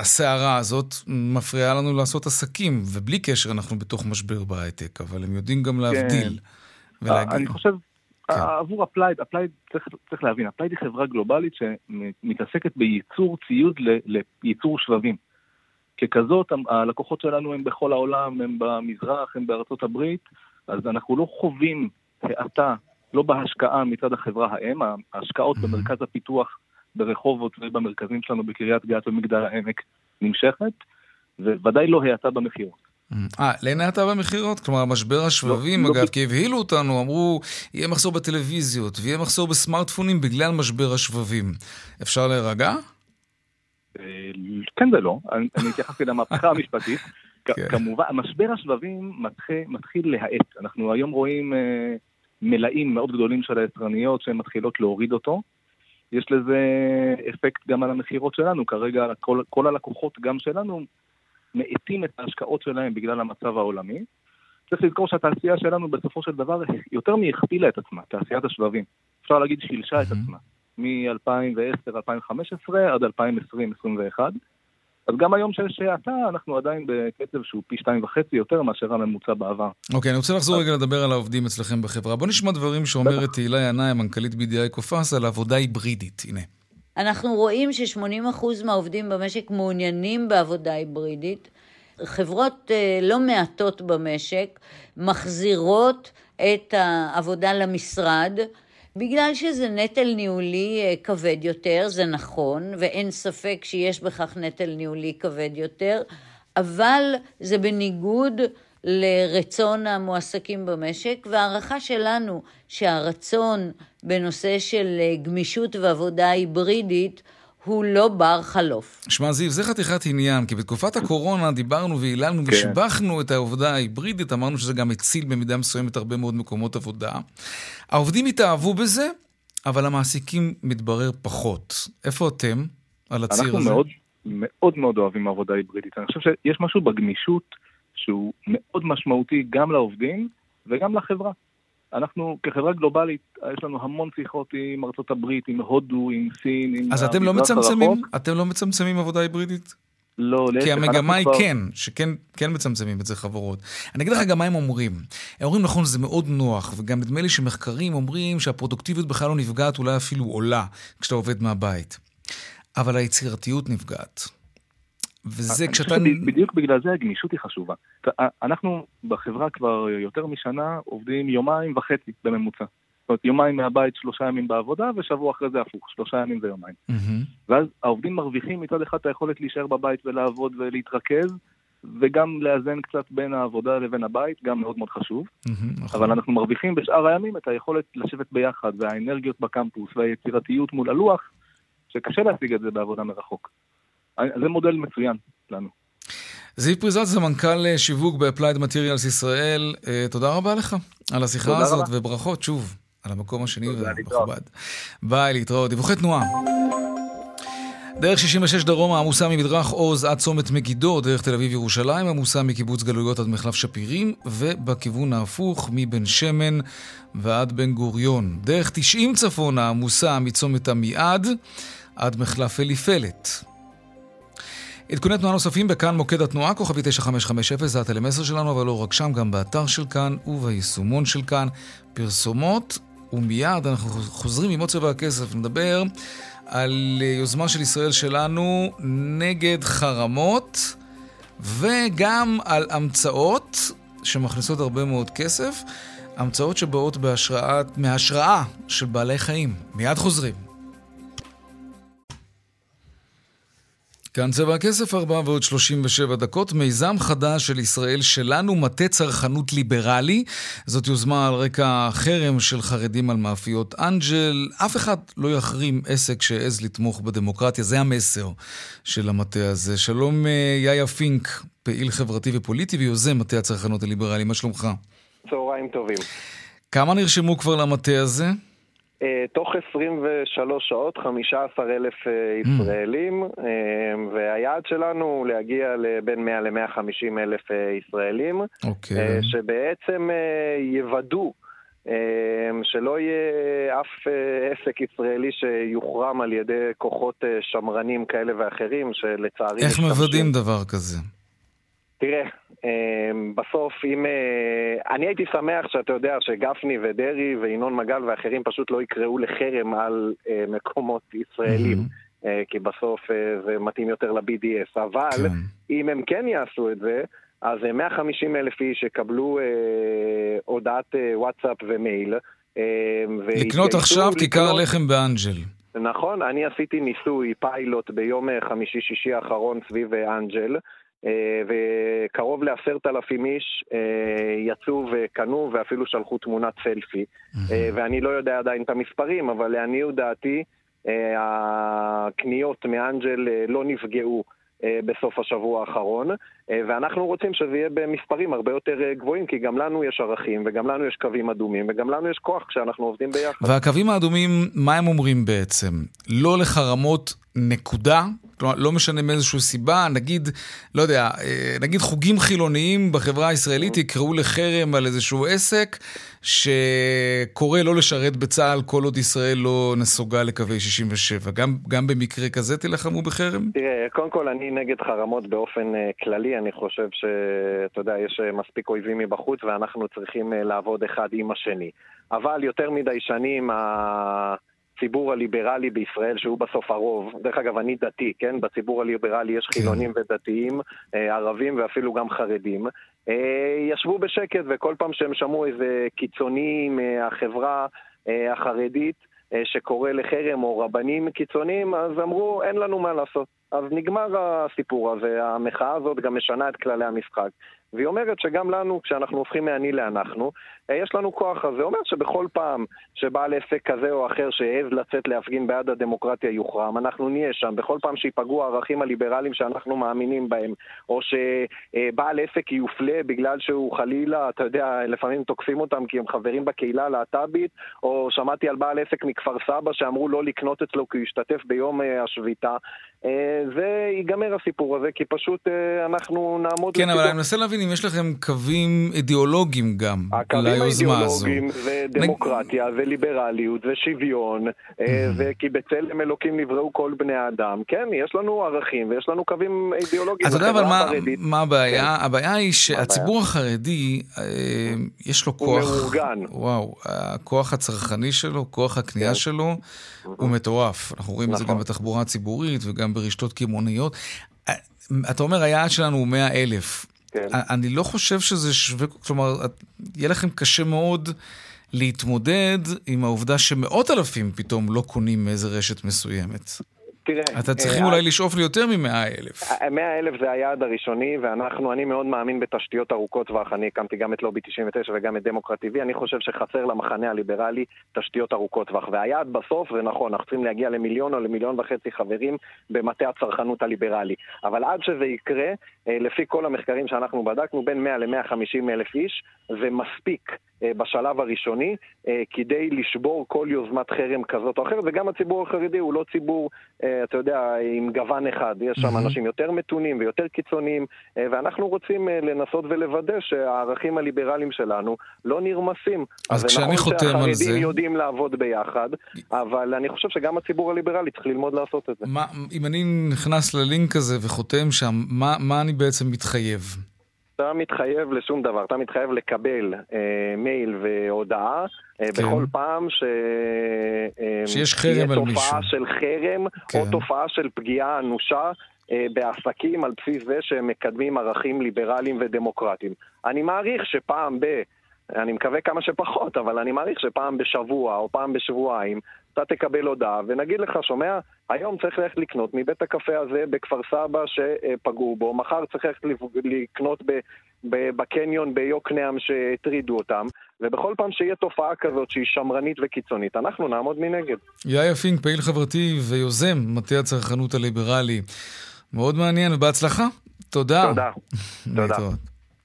הסערה הזאת מפריעה לנו לעשות עסקים, ובלי קשר אנחנו בתוך משבר בהייטק, אבל הם יודעים גם להבדיל. כן. ולהגיד... אני חושב. עבור Applied, Applied צריך, צריך להבין, Applied היא חברה גלובלית שמתעסקת בייצור ציוד לייצור שבבים. ככזאת, הלקוחות שלנו הם בכל העולם, הם במזרח, הם בארצות הברית, אז אנחנו לא חווים האטה, לא בהשקעה מצד החברה האם, ההשקעות mm-hmm. במרכז הפיתוח ברחובות ובמרכזים שלנו בקריית גת ומגדל העמק נמשכת, וודאי לא האטה במכירות. אה, לאין האטה במכירות? כלומר, משבר השבבים, לא, לא אגב, לא... כי הבהילו אותנו, אמרו, יהיה מחסור בטלוויזיות, ויהיה מחסור בסמארטפונים בגלל משבר השבבים. אפשר להירגע? אה, כן ולא, אני התייחסתי למהפכה המשפטית. כן. כמובן, משבר השבבים מתחיל להאט. אנחנו היום רואים אה, מלאים מאוד גדולים של היצרניות שהן מתחילות להוריד אותו. יש לזה אפקט גם על המכירות שלנו. כרגע כל, כל הלקוחות, גם שלנו, מאטים את ההשקעות שלהם בגלל המצב העולמי. צריך לזכור שהתעשייה שלנו בסופו של דבר יותר מהכפילה את עצמה, תעשיית השבבים. אפשר להגיד שילשה את עצמה. מ-2010-2015 עד 2020-2021. אז גם היום שיש האטה, אנחנו עדיין בקצב שהוא פי שתיים וחצי יותר מאשר הממוצע בעבר. אוקיי, okay, אני רוצה לחזור רגע לדבר על העובדים אצלכם בחברה. בוא נשמע דברים שאומרת תהילה ינאי, מנכ"לית BDI קופס, על עבודה היברידית. הנה. אנחנו רואים ש-80% מהעובדים במשק מעוניינים בעבודה היברידית. חברות אה, לא מעטות במשק מחזירות את העבודה למשרד. בגלל שזה נטל ניהולי אה, כבד יותר, זה נכון, ואין ספק שיש בכך נטל ניהולי כבד יותר, אבל זה בניגוד לרצון המועסקים במשק, והערכה שלנו שהרצון בנושא של אה, גמישות ועבודה היברידית הוא לא בר חלוף. שמע, זיו, זה חתיכת עניין, כי בתקופת הקורונה דיברנו והיללנו כן. ושיבחנו את העובדה ההיברידית, אמרנו שזה גם הציל במידה מסוימת הרבה מאוד מקומות עבודה. העובדים התאהבו בזה, אבל המעסיקים מתברר פחות. איפה אתם על הציר אנחנו הזה? אנחנו מאוד מאוד מאוד אוהבים עבודה היברידית. אני חושב שיש משהו בגמישות שהוא מאוד משמעותי גם לעובדים וגם לחברה. אנחנו כחברה גלובלית, יש לנו המון שיחות עם ארצות הברית, עם הודו, עם סין, עם אז אתם לא מצמצמים, הרחוק. אתם לא מצמצמים עבודה היברידית? לא, להפך, כי המגמה היא כבר... כן, שכן כן מצמצמים את זה חברות. אני אגיד לך גם מה הם אומרים. הם אומרים, נכון, זה מאוד נוח, וגם נדמה לי שמחקרים אומרים שהפרודוקטיביות בכלל לא נפגעת, אולי אפילו עולה, כשאתה עובד מהבית. אבל היצירתיות נפגעת. וזה כשאתה... בדיוק בגלל זה הגמישות היא חשובה. אנחנו בחברה כבר יותר משנה עובדים יומיים וחצי בממוצע. זאת אומרת, יומיים מהבית, שלושה ימים בעבודה, ושבוע אחרי זה הפוך, שלושה ימים ויומיים. ואז העובדים מרוויחים מצד אחד את היכולת להישאר בבית ולעבוד ולהתרכז, וגם לאזן קצת בין העבודה לבין הבית, גם מאוד מאוד חשוב. נכון. אבל אנחנו מרוויחים בשאר הימים את היכולת לשבת ביחד, והאנרגיות בקמפוס, והיצירתיות מול הלוח, שקשה להשיג את זה בעבודה מרחוק. זה מודל מצוין לנו. זיו פריזת זה מנכ"ל אה, שיווק ב-Applied Materials ישראל, אה, תודה רבה לך על השיחה הזאת, רבה. וברכות שוב על המקום השני והמכובד. ביי, להתראות. דיווחי תנועה. דרך 66 דרומה עמוסה ממדרך עוז עד צומת מגידו, דרך תל אביב ירושלים עמוסה מקיבוץ גלויות עד מחלף שפירים, ובכיוון ההפוך מבן שמן ועד בן גוריון. דרך 90 צפונה עמוסה מצומת עמיעד עד מחלף אליפלת. עדכוני תנועה נוספים בכאן מוקד התנועה, כוכבי 9550, זה הטלמסר שלנו, אבל לא רק שם, גם באתר של כאן וביישומון של כאן. פרסומות, ומיד אנחנו חוזרים עם עוד צבע הכסף, נדבר על יוזמה של ישראל שלנו נגד חרמות, וגם על המצאות שמכניסות הרבה מאוד כסף, המצאות שבאות בהשראה, מהשראה של בעלי חיים. מיד חוזרים. כאן צבע הכסף, 4 ועוד 37 דקות. מיזם חדש של ישראל שלנו, מטה צרכנות ליברלי. זאת יוזמה על רקע חרם של חרדים על מאפיות אנג'ל. אף אחד לא יחרים עסק שהעז לתמוך בדמוקרטיה, זה המסר של המטה הזה. שלום אה, יאיה פינק, פעיל חברתי ופוליטי ויוזם מטה הצרכנות הליברלי, מה שלומך? צהריים טובים. כמה נרשמו כבר למטה הזה? אה, תוך 23 שעות 15 אלף אה, mm. ישראלים, mm. והיעד שלנו הוא להגיע לבין 100 ל-150 אלף ישראלים, okay. אוקיי. שבעצם יוודאו שלא יהיה אף עסק ישראלי שיוחרם על ידי כוחות שמרנים כאלה ואחרים, שלצערי... איך מוודאים דבר כזה? תראה, אמ, בסוף, אם... אה, אני הייתי שמח שאתה יודע שגפני ודרעי וינון מגל ואחרים פשוט לא יקראו לחרם על אה, מקומות ישראלים. Mm-hmm. כי בסוף זה מתאים יותר ל-BDS, אבל כן. אם הם כן יעשו את זה, אז 150 אלף איש יקבלו אה, הודעת אה, וואטסאפ ומייל. אה, לקנות עכשיו לקנות... כיכר לחם באנג'ל. נכון, אני עשיתי ניסוי, פיילוט, ביום חמישי-שישי האחרון סביב אנג'ל. אה, וקרוב לעשרת אלפים איש אה, יצאו וקנו ואפילו שלחו תמונת סלפי. אה, ואני לא יודע עדיין את המספרים, אבל לעניות דעתי, הקניות מאנג'ל לא נפגעו. בסוף השבוע האחרון, ואנחנו רוצים שזה יהיה במספרים הרבה יותר גבוהים, כי גם לנו יש ערכים, וגם לנו יש קווים אדומים, וגם לנו יש כוח כשאנחנו עובדים ביחד. והקווים האדומים, מה הם אומרים בעצם? לא לחרמות נקודה? כלומר, לא משנה מאיזושהי סיבה, נגיד, לא יודע, אה, נגיד חוגים חילוניים בחברה הישראלית יקראו לחרם על איזשהו עסק שקורא לא לשרת בצה"ל כל עוד ישראל לא נסוגה לקווי 67. גם, גם במקרה כזה תילחמו בחרם? תראה, קודם כל אני נגד חרמות באופן uh, כללי, אני חושב שאתה יודע, יש uh, מספיק אויבים מבחוץ ואנחנו צריכים לעבוד אחד עם השני. אבל יותר מדי שנים ה... הציבור הליברלי בישראל, שהוא בסוף הרוב, דרך אגב, אני דתי, כן? בציבור הליברלי יש כן. חילונים ודתיים, אה, ערבים ואפילו גם חרדים. אה, ישבו בשקט, וכל פעם שהם שמעו איזה קיצוני מהחברה אה, החרדית שקורא לחרם או רבנים קיצוניים, אז אמרו, אין לנו מה לעשות. אז נגמר הסיפור הזה, המחאה הזאת גם משנה את כללי המשחק. והיא אומרת שגם לנו, כשאנחנו הופכים מאני לאנחנו, אה, יש לנו כוח. זה אומר שבכל פעם שבעל עסק כזה או אחר שהעז לצאת להפגין בעד הדמוקרטיה יוחרם, אנחנו נהיה שם. בכל פעם שיפגעו הערכים הליברליים שאנחנו מאמינים בהם, או שבעל עסק יופלה בגלל שהוא חלילה, אתה יודע, לפעמים תוקפים אותם כי הם חברים בקהילה הלהט"בית, או שמעתי על בעל עסק מכפר סבא שאמרו לא לקנות אצלו כי הוא השתתף ביום אה, השביתה. אה, זה ייגמר הסיפור הזה, כי פשוט אנחנו נעמוד... כן, אבל אני מנסה להבין אם יש לכם קווים אידיאולוגיים גם ליוזמה הזו. הקווים האידיאולוגיים זה דמוקרטיה נג... וליברליות ושוויון, mm-hmm. וכי בצלם אלוקים נבראו כל בני האדם. כן, יש לנו ערכים ויש לנו קווים אידיאולוגיים. אתה יודע אבל מה, מה הבעיה? כן. הבעיה היא שהציבור החרדי, אה, יש לו כוח... הוא מאורגן. וואו, הכוח הצרכני שלו, כוח הקנייה כן. שלו, mm-hmm. הוא מטורף. אנחנו רואים נכון. את זה גם נכון. בתחבורה הציבורית וגם ברשתות קמעוניות. אה, אתה אומר, היעד שלנו הוא 100 אלף. כן. אני לא חושב שזה שווה, כלומר, יהיה לכם קשה מאוד להתמודד עם העובדה שמאות אלפים פתאום לא קונים מאיזה רשת מסוימת. תראה... אתה צריכים אה, אולי לשאוף ליותר מ-100 אלף. 100 אה, אלף זה היעד הראשוני, ואנחנו, אני מאוד מאמין בתשתיות ארוכות טווח. אני הקמתי גם את לובי 99 וגם את דמוקרט TV. אני חושב שחסר למחנה הליברלי תשתיות ארוכות טווח. והיעד בסוף, זה נכון, אנחנו צריכים להגיע למיליון או למיליון וחצי חברים במטה הצרכנות הליברלי. אבל עד שזה יקרה, לפי כל המחקרים שאנחנו בדקנו, בין 100 ל-150 אלף איש, זה מספיק. בשלב הראשוני, כדי לשבור כל יוזמת חרם כזאת או אחרת, וגם הציבור החרדי הוא לא ציבור אתה יודע, עם גוון אחד. יש שם אנשים יותר מתונים ויותר קיצוניים, אה, ואנחנו רוצים אה, לנסות ולוודא שהערכים הליברליים שלנו לא נרמסים. אז כשאני חותם על זה... נכון שהחרדים יודעים לעבוד ביחד, אבל אני חושב שגם הציבור הליברלי צריך ללמוד לעשות את זה. מה, אם אני נכנס ללינק הזה וחותם שם, מה, מה אני בעצם מתחייב? אתה מתחייב לשום דבר, אתה מתחייב לקבל אה, מייל והודעה אה, כן. בכל פעם ש... אה, שיש חרם על מישהו. תופעה של חרם כן. או תופעה של פגיעה אנושה אה, בעסקים על בסיס זה שהם מקדמים ערכים ליברליים ודמוקרטיים. אני מעריך שפעם ב... אני מקווה כמה שפחות, אבל אני מעריך שפעם בשבוע או פעם בשבועיים אתה תקבל הודעה ונגיד לך, שומע, היום צריך ללכת לקנות מבית הקפה הזה בכפר סבא שפגעו בו, מחר צריך ללכת לקנות בקניון ביוקנעם שהטרידו אותם, ובכל פעם שיהיה תופעה כזאת שהיא שמרנית וקיצונית, אנחנו נעמוד מנגד. יאיה פינק, פעיל חברתי ויוזם מטה הצרכנות הליברלי. מאוד מעניין ובהצלחה. תודה. תודה. תודה.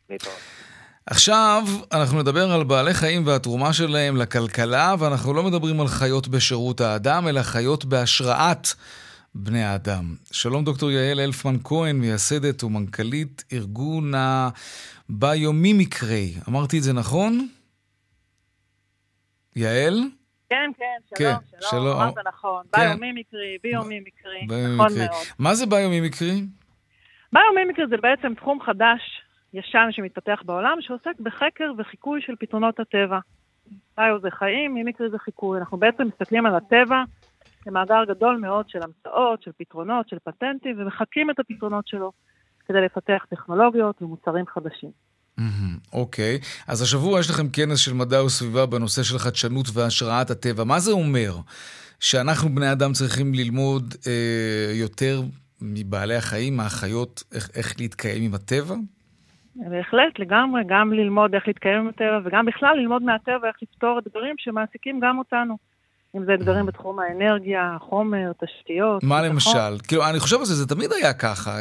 להתראות. עכשיו אנחנו נדבר על בעלי חיים והתרומה שלהם לכלכלה, ואנחנו לא מדברים על חיות בשירות האדם, אלא חיות בהשראת בני האדם. שלום דוקטור יעל אלפמן כהן, מייסדת ומנכ"לית ארגון הביומימיקרי. אמרתי את זה נכון? יעל? כן, כן, שלום, כן, שלום, שלום, אמרת נכון. כן. ביומימיקרי, ביומימיקרי, נכון מאוד. מה זה ביומימיקרי? ביומימיקרי זה בעצם תחום חדש, ישן שמתפתח בעולם, שעוסק בחקר וחיקוי של פתרונות הטבע. ביו זה חיים, מימיקרי זה חיקוי. אנחנו בעצם מסתכלים על הטבע כמאגר גדול מאוד של המצאות, של פתרונות, של פטנטים, ומחקים את הפתרונות שלו כדי לפתח טכנולוגיות ומוצרים חדשים. אוקיי, okay. אז השבוע יש לכם כנס של מדע וסביבה בנושא של חדשנות והשראת הטבע. מה זה אומר? שאנחנו בני אדם צריכים ללמוד אה, יותר מבעלי החיים, מהחיות, איך, איך להתקיים עם הטבע? בהחלט, לגמרי, גם ללמוד איך להתקיים עם הטבע, וגם בכלל ללמוד מהטבע איך לפתור אתגרים שמעסיקים גם אותנו. אם זה אתגרים בתחום האנרגיה, החומר, תשתיות. מה למשל? כאילו, אני חושב על זה, זה תמיד היה ככה.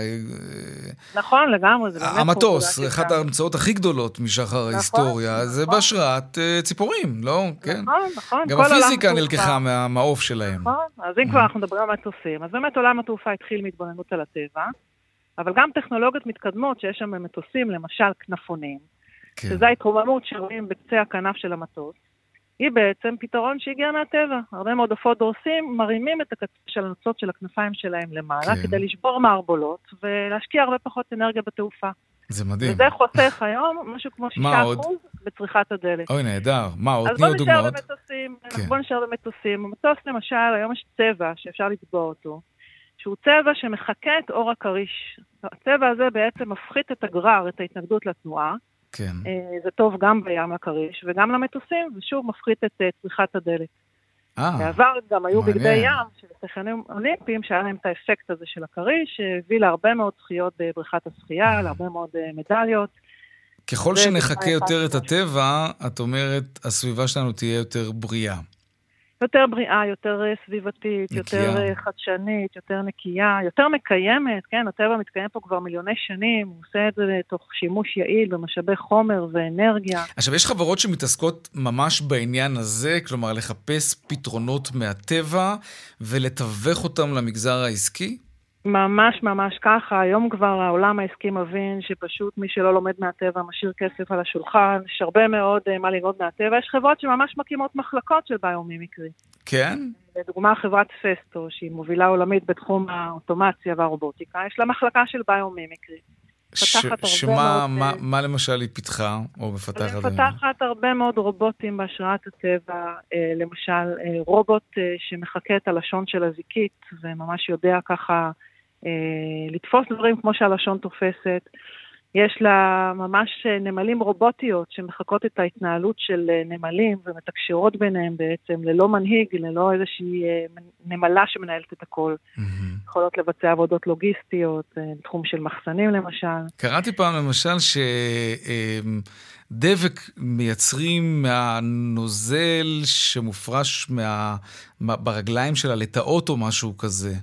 נכון, לגמרי, זה באמת... המטוס, אחת ההמצאות הכי גדולות משחר נכון, ההיסטוריה, זה נכון. בהשראת אה, ציפורים, לא? כן. נכון, נכון. גם הפיזיקה נלקחה מהמעוף שלהם. נכון, אז אם כבר אנחנו מדברים על מטוסים, אז באמת עולם התעופה התחיל מהתבוננות על הטבע, אבל גם טכנולוגיות מתקדמות שיש שם במטוסים, למשל כנפונים, כן. שזה ההתרוממות שרואים בקצה הכנף של המטוס. היא בעצם פתרון שהגיע מהטבע. הרבה מאוד עופות דורסים מרימים את הקצה של הנוצות של הכנפיים שלהם למעלה, כן. כדי לשבור מערבולות ולהשקיע הרבה פחות אנרגיה בתעופה. זה מדהים. וזה חוסך היום משהו כמו 6% בצריכת הדלק. אוי, נהדר. מה עוד? תני עוד דוגמאות. אז בוא נשאר במטוסים. כן. בוא נשאר במטוסים. במטוס למשל, היום יש צבע שאפשר לצבוע אותו, שהוא צבע שמחקה את אור הכריש. הצבע הזה בעצם מפחית את הגרר, את ההתנגדות לתנועה. כן. אה, זה טוב גם בים לכריש וגם למטוסים, ושוב מפחית את אה, צריכת הדלק. אה, בעבר גם היו בגדי ים של שחיינים אולימפיים, שהיה להם את האפקט הזה של הכריש, שהביא להרבה מאוד זכיות בבריכת השחייה, להרבה מאוד אה, מדליות. ככל שנחכה יותר את הטבע, את אומרת, הסביבה שלנו תהיה יותר בריאה. יותר בריאה, יותר אה, סביבתית, נקייה. יותר אה, חדשנית, יותר נקייה, יותר מקיימת, כן, הטבע מתקיים פה כבר מיליוני שנים, הוא עושה את זה תוך שימוש יעיל במשאבי חומר ואנרגיה. עכשיו, יש חברות שמתעסקות ממש בעניין הזה, כלומר, לחפש פתרונות מהטבע ולתווך אותם למגזר העסקי? ממש ממש ככה, היום כבר העולם העסקי מבין שפשוט מי שלא לומד מהטבע משאיר כסף על השולחן, יש הרבה מאוד uh, מה ללמוד מהטבע, יש חברות שממש מקימות מחלקות של ביומימיקרי. כן? לדוגמה חברת פסטו, שהיא מובילה עולמית בתחום האוטומציה והרובוטיקה, יש לה מחלקה של ביומימיקרי. שמה מה, אה, מה למשל היא פיתחה או מפתחת? היא מפתחת הרבה מאוד רובוטים בהשראת הטבע, אה, למשל רובוט שמחקה את הלשון של הזיקית וממש יודע ככה לתפוס דברים כמו שהלשון תופסת. יש לה ממש אה, נמלים רובוטיות שמחקות את ההתנהלות של אה, נמלים ומתקשרות ביניהם בעצם ללא מנהיג, ללא איזושהי נמלה שמנהלת את הכל. Mm-hmm. יכולות לבצע עבודות לוגיסטיות, תחום של מחסנים למשל. קראתי פעם למשל ש... דבק מייצרים מהנוזל שמופרש מה... ברגליים של הלטאות או משהו כזה.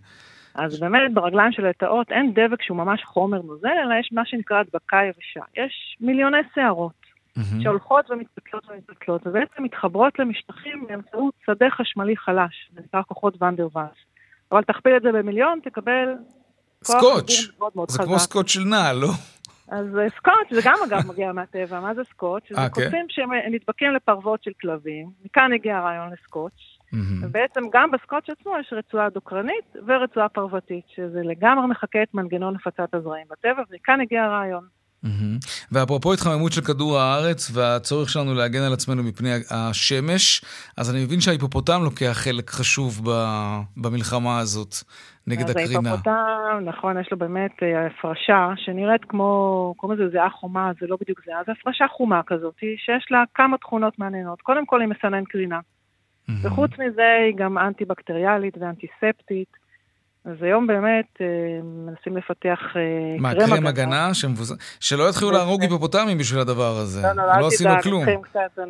אז באמת ברגליים של הלטאות אין דבק שהוא ממש חומר נוזל, אלא יש מה שנקרא הדבקה יבשה. יש מיליוני שערות mm-hmm. שהולכות ומתפתלות ומתפתלות, ובעצם מתחברות למשטחים באמצעות שדה חשמלי חלש, זה נקרא כוחות ואנדר ואס. אבל תכפיל את זה במיליון, תקבל סקוץ', מאוד מאוד זה חזק. כמו סקוץ' של נעל, לא? אז אה, סקוץ' זה גם אגב מגיע מהטבע, מה זה סקוץ'? זה okay. קוצים שנדבקים לפרוות של כלבים, מכאן הגיע הרעיון לסקוץ'. Mm-hmm. ובעצם גם בסקוץ' עצמו יש רצועה דוקרנית ורצועה פרוותית, שזה לגמרי מחקה את מנגנון הפצת הזרעים בטבע, וכאן הגיע הרעיון. Mm-hmm. ואפרופו התחממות של כדור הארץ והצורך שלנו להגן על עצמנו מפני השמש, אז אני מבין שההיפופוטם לוקח חלק חשוב במלחמה הזאת נגד הקרינה. אז ההיפופוטם, נכון, יש לו באמת אה, הפרשה שנראית כמו, קוראים לזה זיעה חומה, זה לא בדיוק זיעה, זה הפרשה חומה כזאת, שיש לה כמה תכונות מעניינות. קודם כל היא מסנן קרינה. וחוץ מזה היא גם אנטי-בקטריאלית ואנטיספטית. אז היום באמת אה, מנסים לפתח אה, מה, קרם הגנה. מה, קרם הגנה שמבוז... שלא יתחילו להרוג היפופוטמים בשביל הדבר הזה. לא, לא, לא עשינו כלום.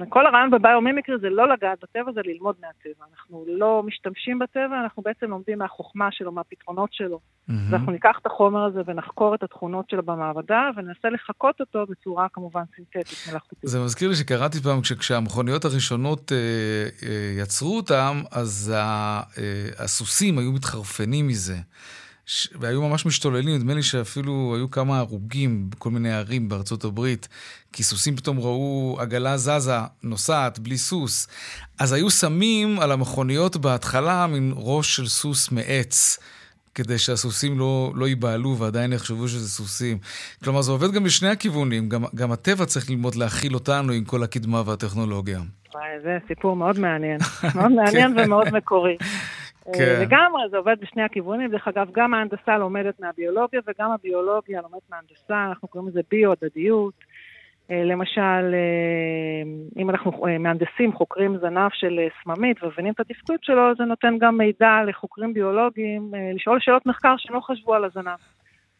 כל הרעיון בביומימיקרי זה לא לגעת בטבע, זה ללמוד מהטבע. אנחנו לא משתמשים בטבע, אנחנו בעצם לומדים מהחוכמה שלו, מהפתרונות שלו. ואנחנו ניקח את החומר הזה ונחקור את התכונות שלו במעבדה, וננסה לחקות אותו בצורה כמובן סינתטית, מלאכותית. זה מזכיר לי שקראתי פעם, כשהמכוניות הראשונות אה, יצרו אותם, אז הסוסים היו מתחרפנים מזה. מזה. ש... והיו ממש משתוללים, נדמה לי שאפילו היו כמה הרוגים בכל מיני ערים בארצות הברית, כי סוסים פתאום ראו עגלה זזה, נוסעת, בלי סוס. אז היו שמים על המכוניות בהתחלה מין ראש של סוס מעץ. כדי שהסוסים לא, לא ייבהלו ועדיין יחשבו שזה סוסים. כלומר, זה עובד גם לשני הכיוונים. גם, גם הטבע צריך ללמוד להכיל אותנו עם כל הקדמה והטכנולוגיה. זה סיפור מאוד מעניין. מאוד מעניין כן. ומאוד מקורי. כן. לגמרי, זה עובד בשני הכיוונים. דרך אגב, גם ההנדסה לומדת מהביולוגיה וגם הביולוגיה לומדת מההנדסה, אנחנו קוראים לזה ביו-הדדיות. אה, למשל, אה, אם אנחנו אה, מהנדסים חוקרים זנב של סממית ומבינים את התפקוד שלו, זה נותן גם מידע לחוקרים ביולוגיים לשאול שאלות מחקר שלא חשבו על הזנב.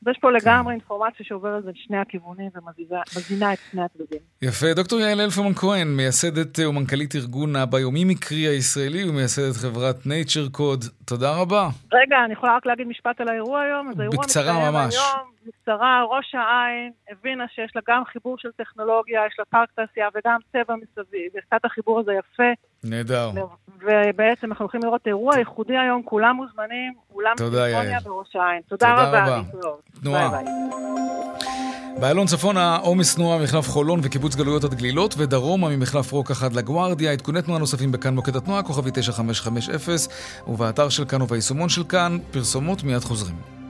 אז יש פה כן. לגמרי אינפורמציה שעוברת בין שני הכיוונים ומזינה את שני הצדדים. יפה. דוקטור יעל אלפרמן כהן, מייסדת ומנכ"לית ארגון הביומי מקרי הישראלי ומייסדת חברת Nature Code. תודה רבה. רגע, אני יכולה רק להגיד משפט על האירוע היום? בקצרה ממש. היום, בקצרה, ראש העין הבינה שיש לה גם חיבור של טכנולוגיה, יש לה פארק תעשייה וגם צבע מסביב, ועשתה את החיבור הזה יפה. נהדר. ובעצם אנחנו הולכים לראות אירוע ייחודי היום, כולם מוזמנים, אולם סימפוניה בראש העין. תודה, תודה רבה. רבה. תנועה. באיילון צפונה עומס תנועה ממחלף חולון וקיבוץ גלויות עד גלילות, ודרומה ממחלף רוק עד לגוארדיה. עדכוני תנועה נוספים בכאן מוקד התנועה, כוכבי 9550, ובאתר של כאן וביישומון של כאן, פרסומות מיד חוזרים.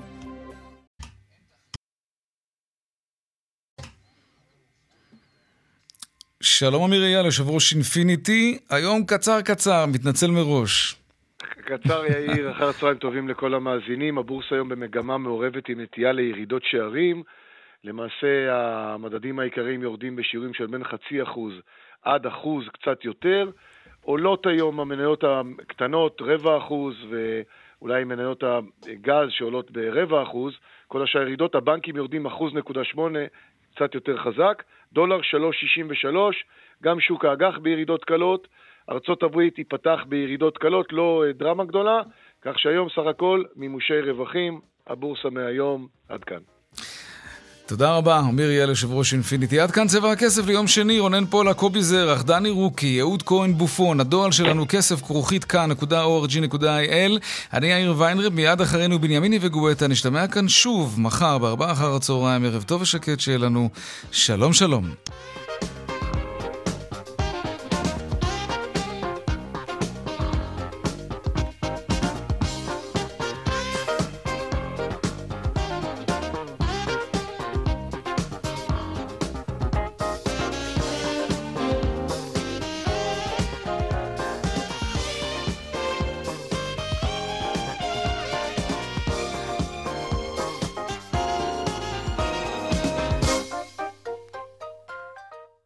שלום אמיר אייל, יושב ראש אינפיניטי, היום קצר קצר, מתנצל מראש. קצר יאיר, אחר הצהריים טובים לכל המאזינים. הבורסה היום במגמה מעורבת עם נטייה לירידות שערים. למעשה המדדים העיקריים יורדים בשיעורים של בין חצי אחוז עד אחוז קצת יותר. עולות היום המניות הקטנות רבע אחוז ואולי מניות הגז שעולות ברבע אחוז. כל השאר ירידות, הבנקים יורדים אחוז נקודה שמונה, קצת יותר חזק. דולר 3.63, גם שוק האג"ח בירידות קלות. ארצות הברית תיפתח בירידות קלות, לא אה, דרמה גדולה, כך שהיום סך הכל מימושי רווחים, הבורסה מהיום, עד כאן. תודה רבה, אמיר יעל, יושב ראש אינפיניטי. עד כאן צבע הכסף ליום שני, רונן פולה, קובי זרח, דני רוקי, אהוד כהן בופון, הדואל שלנו כסף כרוכית כאן.org.il. אני יאיר ויינרב, מיד אחרינו בנימיני וגואטה. נשתמע כאן שוב, מחר, בארבעה אחר הצהריים, ערב טוב ושקט שיהיה לנו. שלום שלום.